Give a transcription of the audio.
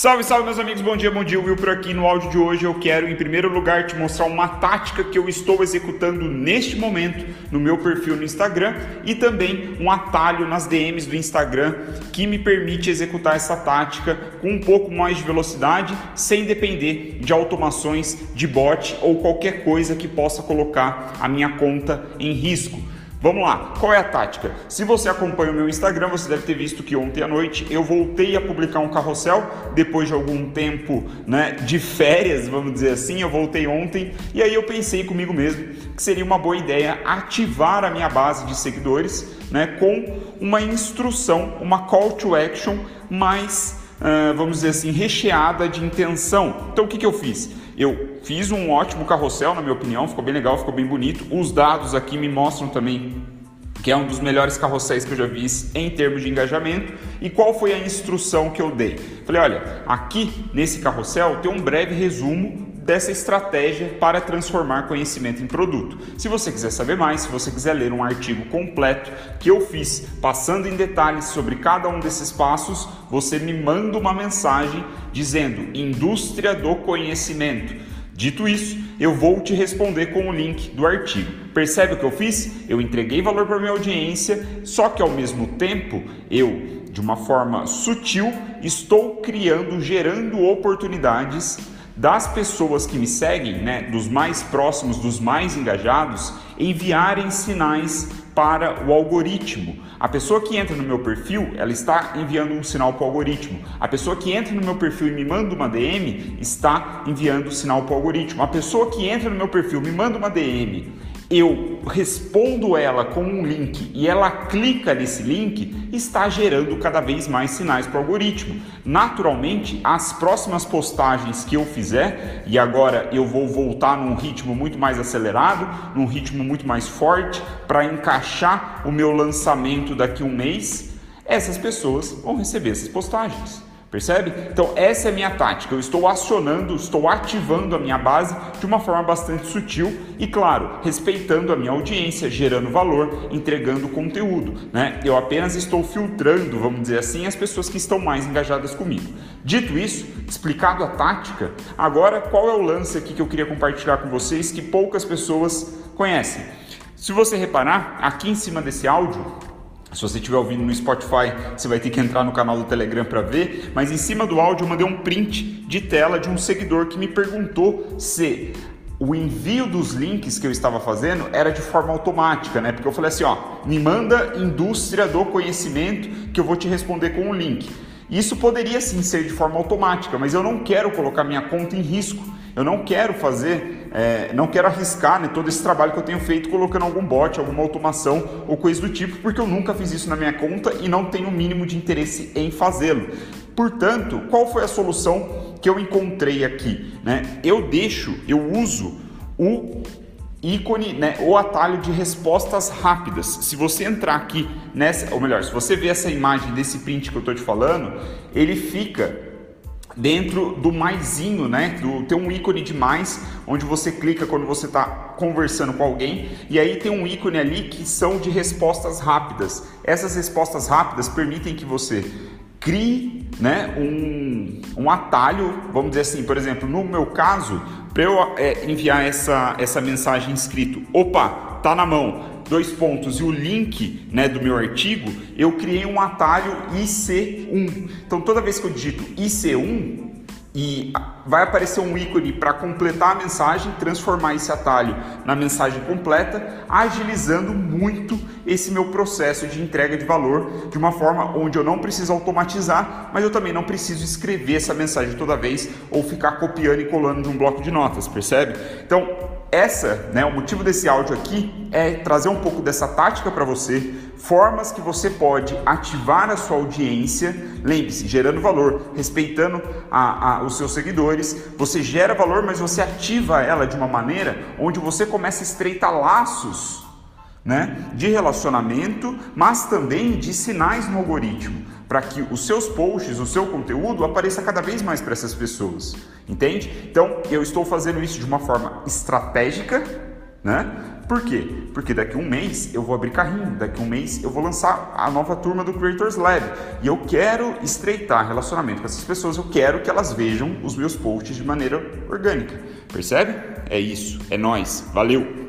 Salve, salve meus amigos, bom dia, bom dia, Will por aqui. No áudio de hoje eu quero em primeiro lugar te mostrar uma tática que eu estou executando neste momento no meu perfil no Instagram e também um atalho nas DMs do Instagram que me permite executar essa tática com um pouco mais de velocidade, sem depender de automações de bot ou qualquer coisa que possa colocar a minha conta em risco. Vamos lá, qual é a tática? Se você acompanha o meu Instagram, você deve ter visto que ontem à noite eu voltei a publicar um carrossel depois de algum tempo né, de férias, vamos dizer assim. Eu voltei ontem e aí eu pensei comigo mesmo que seria uma boa ideia ativar a minha base de seguidores né, com uma instrução, uma call to action mais, uh, vamos dizer assim, recheada de intenção. Então o que, que eu fiz? Eu fiz um ótimo carrossel, na minha opinião, ficou bem legal, ficou bem bonito. Os dados aqui me mostram também que é um dos melhores carrosséis que eu já vi em termos de engajamento. E qual foi a instrução que eu dei? Falei, olha, aqui nesse carrossel tem um breve resumo dessa estratégia para transformar conhecimento em produto. Se você quiser saber mais, se você quiser ler um artigo completo que eu fiz passando em detalhes sobre cada um desses passos, você me manda uma mensagem dizendo indústria do conhecimento. Dito isso, eu vou te responder com o link do artigo. Percebe o que eu fiz? Eu entreguei valor para minha audiência, só que ao mesmo tempo eu, de uma forma sutil, estou criando, gerando oportunidades das pessoas que me seguem, né, dos mais próximos, dos mais engajados, enviarem sinais para o algoritmo. A pessoa que entra no meu perfil, ela está enviando um sinal para o algoritmo. A pessoa que entra no meu perfil e me manda uma DM, está enviando sinal para o algoritmo. A pessoa que entra no meu perfil, me manda uma DM eu respondo ela com um link e ela clica nesse link, está gerando cada vez mais sinais para o algoritmo. Naturalmente, as próximas postagens que eu fizer, e agora eu vou voltar num ritmo muito mais acelerado, num ritmo muito mais forte, para encaixar o meu lançamento daqui a um mês, essas pessoas vão receber essas postagens. Percebe? Então, essa é a minha tática. Eu estou acionando, estou ativando a minha base de uma forma bastante sutil e, claro, respeitando a minha audiência, gerando valor, entregando conteúdo. Né? Eu apenas estou filtrando, vamos dizer assim, as pessoas que estão mais engajadas comigo. Dito isso, explicado a tática, agora qual é o lance aqui que eu queria compartilhar com vocês que poucas pessoas conhecem? Se você reparar, aqui em cima desse áudio, se você estiver ouvindo no Spotify, você vai ter que entrar no canal do Telegram para ver, mas em cima do áudio eu mandei um print de tela de um seguidor que me perguntou se o envio dos links que eu estava fazendo era de forma automática, né? Porque eu falei assim, ó, me manda indústria do conhecimento que eu vou te responder com o um link. Isso poderia sim ser de forma automática, mas eu não quero colocar minha conta em risco. Eu não quero fazer, é, não quero arriscar né, todo esse trabalho que eu tenho feito colocando algum bot, alguma automação ou coisa do tipo, porque eu nunca fiz isso na minha conta e não tenho o mínimo de interesse em fazê-lo. Portanto, qual foi a solução que eu encontrei aqui? Né? Eu deixo, eu uso o ícone, né, o atalho de respostas rápidas. Se você entrar aqui nessa, ou melhor, se você ver essa imagem desse print que eu estou te falando, ele fica dentro do maisinho, né? Do, tem um ícone de mais, onde você clica quando você está conversando com alguém, e aí tem um ícone ali que são de respostas rápidas. Essas respostas rápidas permitem que você crie né, um, um atalho, vamos dizer assim, por exemplo, no meu caso, para eu é, enviar essa, essa mensagem escrito, opa, tá na mão, dois pontos e o link né, do meu artigo, eu criei um atalho IC1. Então toda vez que eu digito IC1, e vai aparecer um ícone para completar a mensagem, transformar esse atalho na mensagem completa, agilizando muito esse meu processo de entrega de valor de uma forma onde eu não preciso automatizar, mas eu também não preciso escrever essa mensagem toda vez ou ficar copiando e colando de um bloco de notas, percebe? Então, essa, né, o motivo desse áudio aqui é trazer um pouco dessa tática para você, formas que você pode ativar a sua audiência, lembre-se, gerando valor, respeitando a, a, os seus seguidores, você gera valor, mas você ativa ela de uma maneira onde você começa a estreitar laços né, de relacionamento, mas também de sinais no algoritmo, para que os seus posts, o seu conteúdo apareça cada vez mais para essas pessoas, entende? Então eu estou fazendo isso de uma forma estratégica, né, Por quê? Porque daqui um mês eu vou abrir carrinho, daqui um mês eu vou lançar a nova turma do Creators Lab e eu quero estreitar relacionamento com essas pessoas, eu quero que elas vejam os meus posts de maneira orgânica. Percebe? É isso, é nós. Valeu.